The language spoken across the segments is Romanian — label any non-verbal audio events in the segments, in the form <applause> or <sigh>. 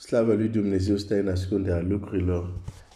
Slavă lui Dumnezeu stă în ascunderea lucrurilor,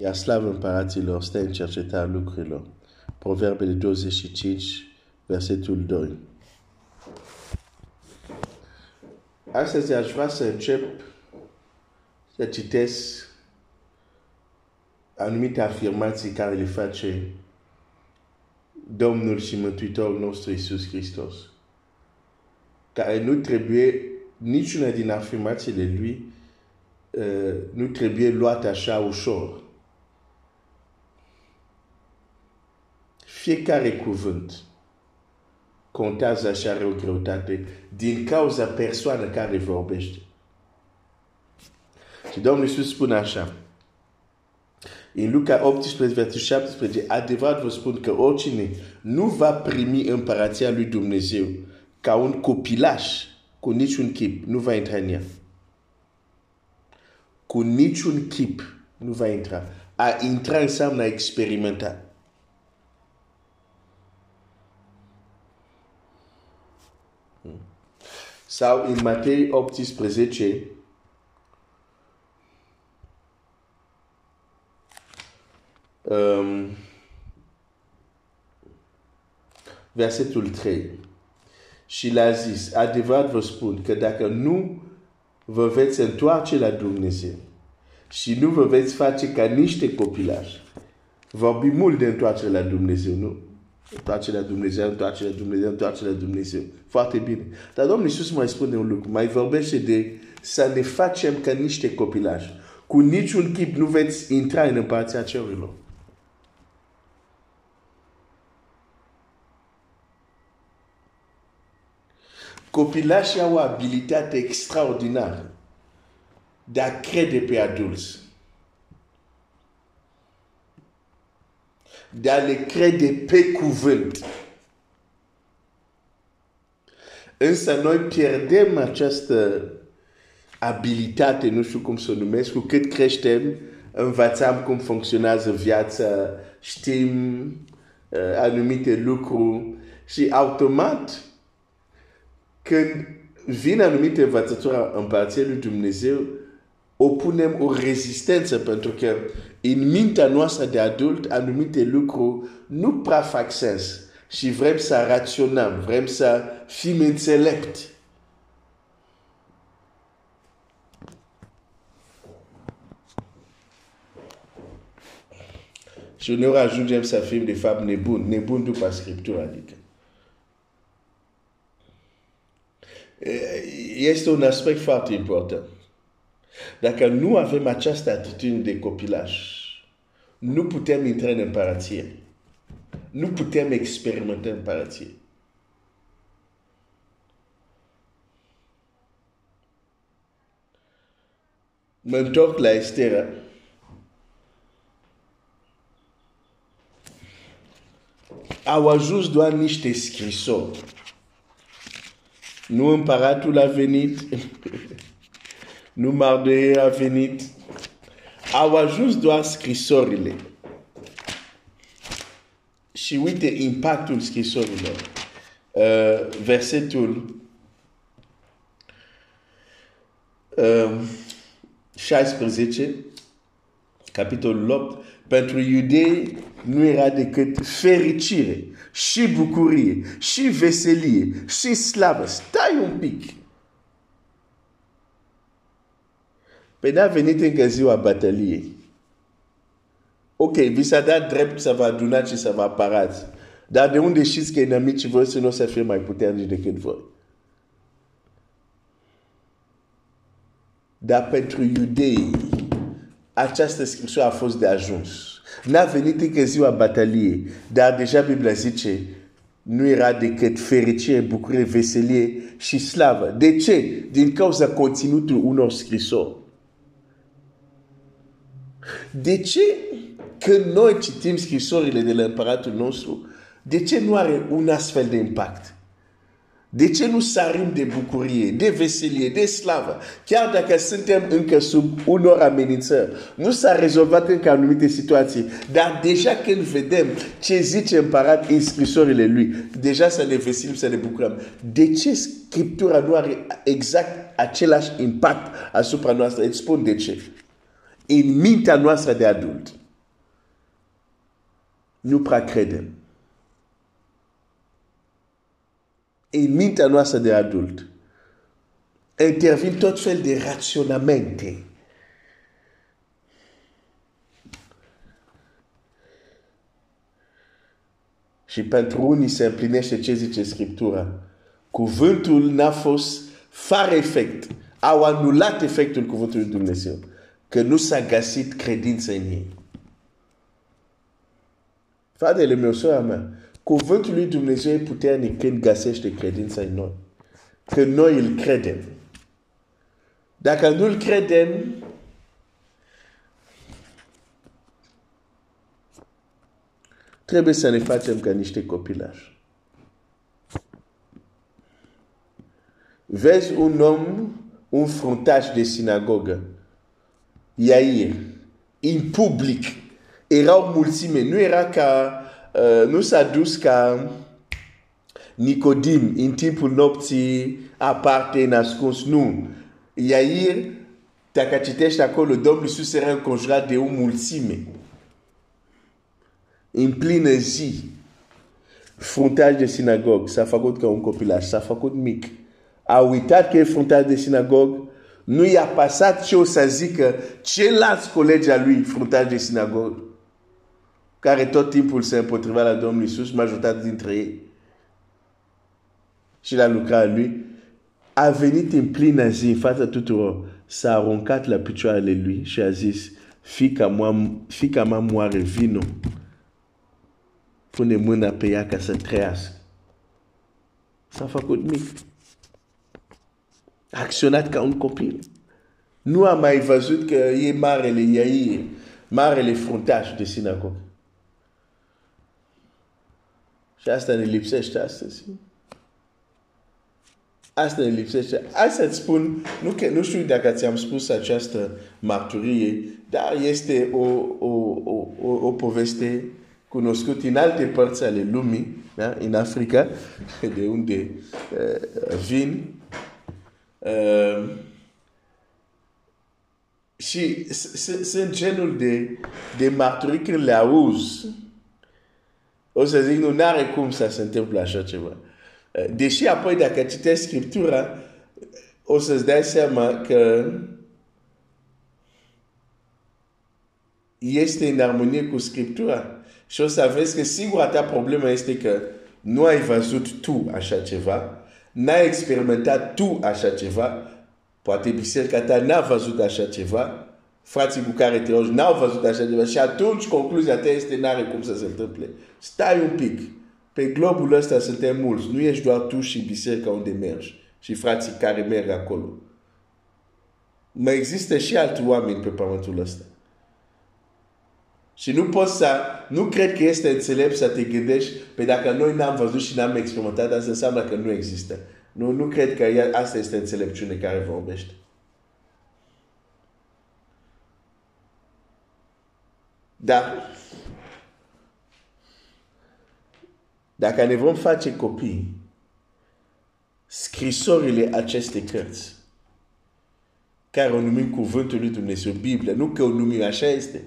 iar slavă împăraților stă în cercetarea lucrurilor. Proverbele 25, versetul 2. Astăzi aș vrea să încep să citesc anumite afirmații care le face Domnul și Mântuitorul nostru Iisus Hristos. Care nu trebuie niciuna din afirmațiile lui uh, nu trebuie luate așa ușor. Fiecare cuvânt contează și are o greutate din cauza persoană care vorbește. Și Domnul Iisus spune așa, în Luca 18, versetul 17, adevărat vă spun că oricine nu va primi împărația lui Dumnezeu ca un copilaș cu niciun chip, nu va intra în ea. Cu niciun chip nu va intra. A intra înseamnă a experimenta. Sau în Matei 18, um, versetul 3. Și l-a zis, adevărat vă spun că dacă nu vă veți întoarce la Dumnezeu și nu vă veți face ca niște copilași, vorbi mult de întoarcere la Dumnezeu, nu? Întoarce la Dumnezeu, întoarce la Dumnezeu, întoarce la Dumnezeu. Foarte bine. Dar Domnul Iisus mai spune un lucru, mai vorbește de să ne facem ca niște copilași. Cu niciun chip nu veți intra în împărăția cerurilor. Copilașii au o abilitate extraordinară de a crede pe adulți. De a le crede pe cuvânt. Însă noi pierdem această abilitate, nu știu cum să o numesc, cu cât creștem, învățăm cum funcționează viața, știm uh, anumite lucruri și automat când vine anumite învățătură împărăției lui Dumnezeu, opunem o rezistență pentru că în mintea noastră de adult anumite lucruri nu prea fac sens și vrem să raționăm, vrem să fim înțelepti. Și uneori ajungem să fim de fapt nebuni, nebuni după Scriptura, adică. Este un aspect foarte important. Dacă nu avem această atitudine de copilaj, nu putem intra în împărăție. Nu putem experimenta împărăție. Mă întorc la Estera. Au ajuns doar niște scrisori nu împăratul a venit, nu Mardei a venit. Au ajuns doar scrisorile. Și uite impactul scrisorilor. Uh, versetul uh, 16, capitolul 8, pentru iudei nu era decât fericire și bucurie și veselie și slavă. Stai un pic. Păi n-a venit încă ziua bătăliei. Ok, vi s-a dat drept să vă adunați și să vă aparați. Dar de unde știți că inamicii voi să nu să fie mai puternici decât voi? Dar pentru iudei, această scriptură a fost de ajuns. N-a venit încă ziua bătăliei, dar deja Biblia zice, nu era decât fericire, bucurie, veselie și slavă. De ce? Din cauza conținutul unor scrisori. De ce când noi citim scrisorile de la împăratul nostru, de ce nu are un astfel de impact? De ce nu sarim de bucurie, de veselie, de slavă? Chiar dacă suntem încă sub unor amenințări, nu s-a rezolvat încă anumite situații, dar deja când vedem ce zice împărat în scrisorile lui, deja să ne veselim, să ne bucurăm. De ce Scriptura nu are exact același impact asupra noastră? Îți spun de ce. În mintea noastră de adult, nu prea credem. În mintea noastră de adult intervin tot fel de raționamente. Și pentru unii se împlinește ce zice Scriptura. Cuvântul n-a fost fără efect. Au anulat efectul cuvântului Dumnezeu. Că nu s-a găsit credință în ei. Fratele meu, sora mea, Cuvântul lui Dumnezeu e puternic când găsește credința în noi. Că noi îl credem. Dacă nu îl credem, trebuie să ne facem ca niște copilași. Vezi un om, un fruntaș de sinagogă, Iair, în public, era o mulțime, nu era ca Uh, nu s-a dus ca Nicodim în timpul nopții aparte nascuns. Nu. Iair, dacă citești acolo, Domnul Iisus era înconjurat de o mulțime. În plină zi, fruntaj de sinagog, s-a făcut ca un copilaj, s-a făcut mic. A uitat că e fruntaj de sinagog, nu i-a pasat ce o să zică ceilalți colegi a lui fruntaj de sinagog care tot timpul se împotriva la Domnul Iisus, majoritatea dintre ei, și la lucrarea lui, a venit în plină zi, în fața tuturor, s-a aruncat la picioarele lui și a zis, fica, mea, fica mea moare, vino. Pune mâna pe ea ca să trăiască. S-a făcut mic. A acționat ca un copil. Nu a mai văzut că e marele Iair, marele fruntaș de sinagogă. Și asta ne lipsește astăzi. Asta ne lipsește. Hai să-ți spun, nu, că, nu știu dacă ți-am spus această marturie, dar este o, o, o, o, o poveste cunoscută în alte părți ale lumii, da? în Africa, <laughs> de unde uh, vin. Uh, și sunt genul de, de marturii când le auzi, o să zic, nu, n-are cum să se întâmple așa ceva. Deși apoi dacă citești Scriptura, o să-ți dai seama că este în armonie cu Scriptura. Și o să vezi că singura ta problemă este că nu ai văzut tu așa ceva, n-ai experimentat tu așa ceva, poate biserica ta n-a văzut așa ceva, frații cu care te rogi n-au văzut așa ceva și atunci concluzia ta este n-are cum să se întâmple. Stai un pic. Pe globul ăsta suntem mulți. Nu ești doar tu și biserica unde mergi și frații care merg acolo. Mai există și alți oameni pe pământul ăsta. Și nu poți să, nu cred că este înțelept să te gândești, pe dacă noi n-am văzut și n-am experimentat, asta înseamnă că nu există. Nu, nu cred că asta este înțelepciune care vorbește. Dar dacă ne vom face copii, scrisorile acestei cărți, care o numim Cuvântul lui Dumnezeu, Biblia, nu că o numim așa este,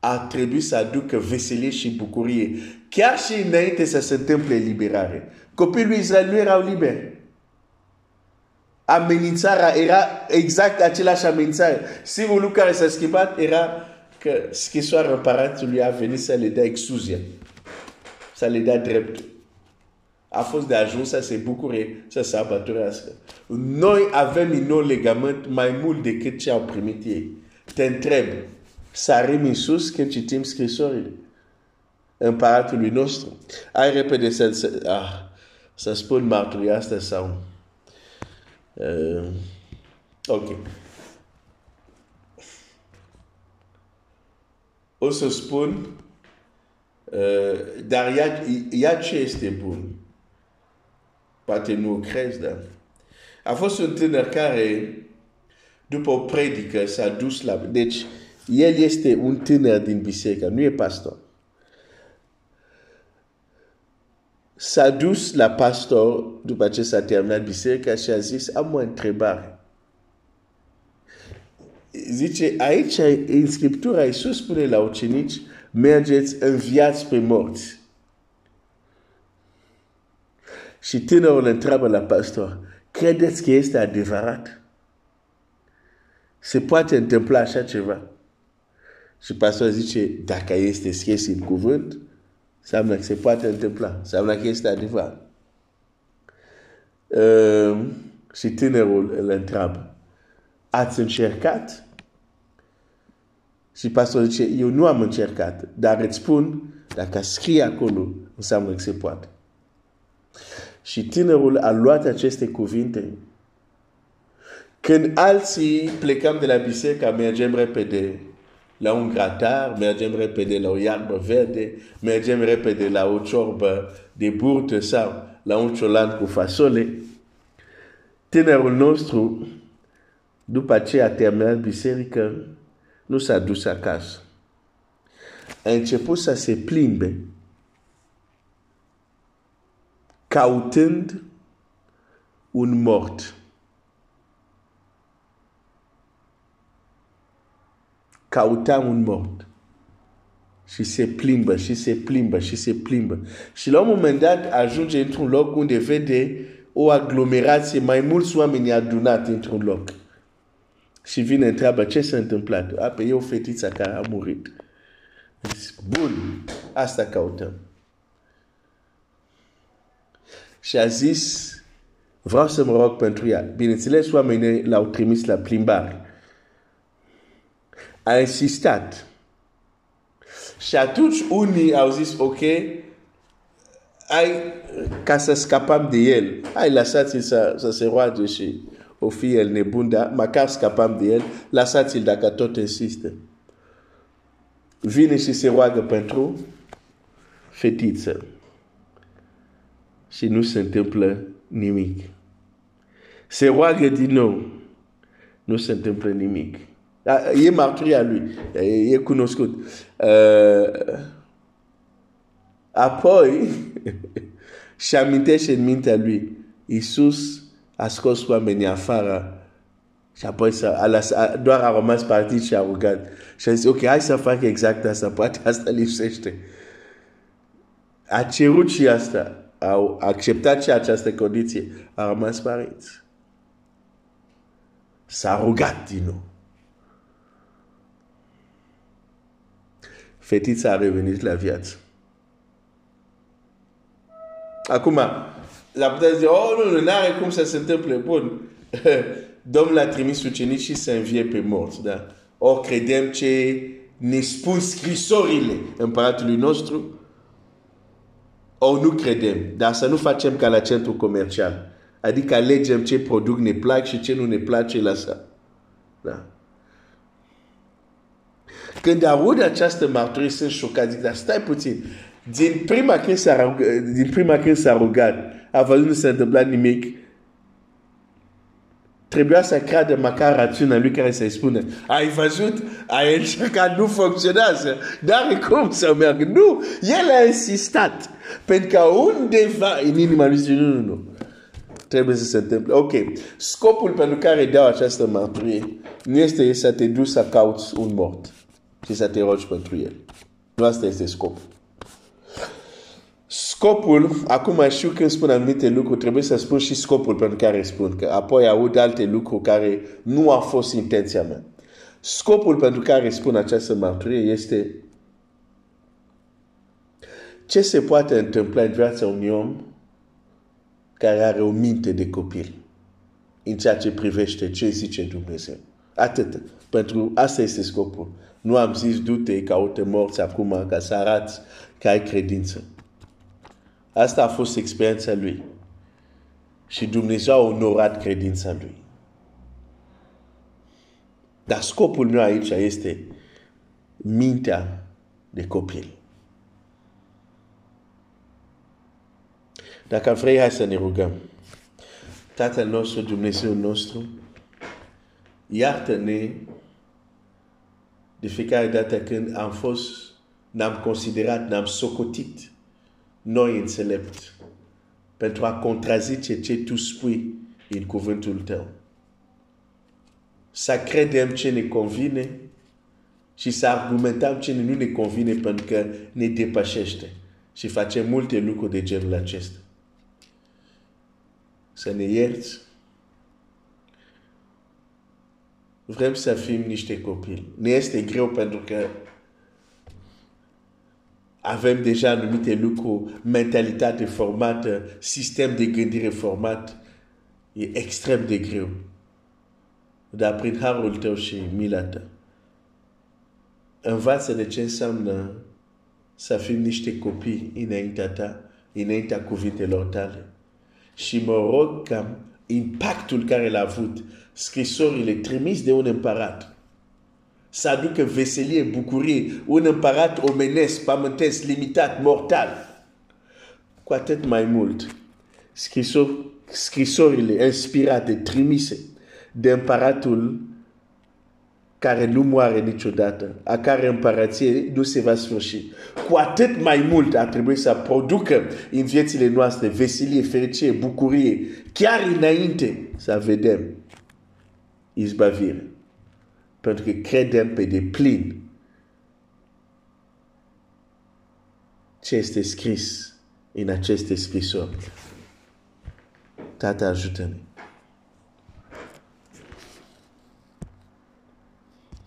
ar trebui să aducă veselie și bucurie, chiar și înainte să se întâmple liberare. Copiii lui Israel nu erau liberi. Amenințarea era exact același amenințare. Singurul lucru care s-a schimbat era că scrisoarea împăratului a venit să le dea exuzia, să le dea drept. A fost de ajuns să se bucure, să se abăturească. Noi avem în nou legament mai mult decât ce au primit ei. Te întreb, sărim în sus când citim scrisorile împăratului nostru. Ai repede să, să, ah, să spun marturia asta sau... Uh, ok. O să spun, uh, dar ia, ia ce este bun. poate nu crezi, dar a fost un tânăr care, după o predică, s-a dus la... Deci, el este un tânăr din biserică, nu e pastor. S-a dus la pastor după ce s-a terminat biserica și a zis, am o întrebare. Zice, aici în Scriptura Iisus spune la ucenici, mergeți, înviați pe morți. Și tânărul întreabă la pastor, credeți că este adevărat? Se poate întâmpla așa ceva? Și pastorul zice, dacă este scris în cuvânt, înseamnă că se poate întâmpla, înseamnă că este adevărat. Uh, și tânărul îl întreabă, ați încercat? Și pastorul zice, eu nu am încercat, dar îți spun, dacă scrie acolo, înseamnă că se poate. Și tânărul a luat aceste cuvinte. Când alții plecam de la biserică, mergem repede la un gratar, mergem repede la o iarbă verde, mergem repede la o ciorbă de burtă sau la un ciolan cu fasole. Tânărul nostru, după ce a terminat biserică, nu s-a dus acasă. A început să se plimbe, cautând un mort. Cauta un mort. Și se plimbă, și se plimbă, și se plimbă. Și la un moment dat ajunge într-un loc unde vede o aglomerație, mai mulți oameni adunat într-un loc. Și vine întreabă ce s-a întâmplat. A, pe e o fetiță care a murit. Bun, asta căutăm. Și a zis, vreau să mă rog pentru ea. Bineînțeles, oamenii l-au trimis la plimbare. A insistat. Și atunci unii au zis, ok, ai, ca să scapăm de el, hai lăsați-l să, să se roage și o fi el nebun, dar măcar scapăm de el, lăsați-l dacă tot insistă. Vine și se roagă pentru fetiță. Și nu se întâmplă nimic. Se roagă din nou. Nu se întâmplă nimic. E marturia lui. E cunoscut. Uh, apoi, <laughs> și amintește în mintea lui, Iisus a scos oamenii afară și apoi să, a lăsat, doar a rămas partit și a rugat. Și a zis, ok, hai să fac exact asta, poate asta lipsește. A cerut și asta, a acceptat și această condiție, a rămas parit. S-a rugat din nou. Fetița a revenit la viață. Acum, la putea zice, oh, nu, nu are cum să se întâmple. Bun, <laughs> Domnul a trimis ucenicii să învie pe morți, da? O credem ce ne spun scrisorile împăratului nostru, o nu credem, dar să nu facem ca la centru comercial. Adică alegem ce produc ne plac și ce nu ne place lăsa. Da. Când aud această mărturie, sunt șocat. Zic, dar stai puțin. Din prima când s-a rugat, din prima când s-a rugat, a văzut nu s-a întâmplat nimic, trebuia să creadă măcar rațiunea lui care să-i spune ai văzut, ai încercat, nu funcționează, dar cum să meargă? Nu, el a insistat. Pentru că undeva în inima lui zice, nu, nu, nu. Trebuie să se întâmple. Ok, scopul pentru care dau această mărturie nu este să te duci să cauți un mort și să te rogi pentru el. Nu asta este scopul. Scopul, acum știu când spun anumite lucruri, trebuie să spun și scopul pentru care spun, că apoi aud alte lucruri care nu a fost intenția mea. Scopul pentru care spun această mărturie este ce se poate întâmpla în viața unui om care are o minte de copil în ceea ce privește ce zice Dumnezeu. Atât. Pentru asta este scopul. Nu am zis du-te, caute morți acum ca să arăți că ai credință. Asta a fost experiența lui. Și Dumnezeu a onorat credința lui. Dar scopul meu aici este mintea de copil. Dacă vrei, hai să ne rugăm. Tatăl nostru, Dumnezeu nostru, iartă-ne de fiecare dată când am fost, ne-am considerat, ne-am socotit noi înțelept pentru a contrazice ce tu spui în cuvântul tău. Să credem ce ne convine și să argumentăm ce nu ne convine pentru că ne depășește și facem multe lucruri de genul acesta. Să ne ierți. Vrem să fim niște copii. Ne este greu pentru că avem deja anumite lucruri, mentalitate formată, sistem de gândire format. E extrem de greu. Dar prin harul tău și mila ta, învață de ce înseamnă să fim niște copii înaintea ta, înaintea cuvintelor tale. Și mă rog ca impactul care l-a avut scrisorile trimis de un împărat să aducă veselie, bucurie, un împărat omenesc, pământesc, limitat, mortal. Cu atât mai mult, scrisor, scrisorile inspirate, trimise de împăratul care nu moare niciodată, a care împărație nu se va sfârși. Cu atât mai mult ar trebui să producă în viețile noastre veselie, fericire, bucurie, chiar înainte să vedem izbavire. Pentru că credem pe deplin ce este scris în aceste scrisori. Tată, ajută-ne.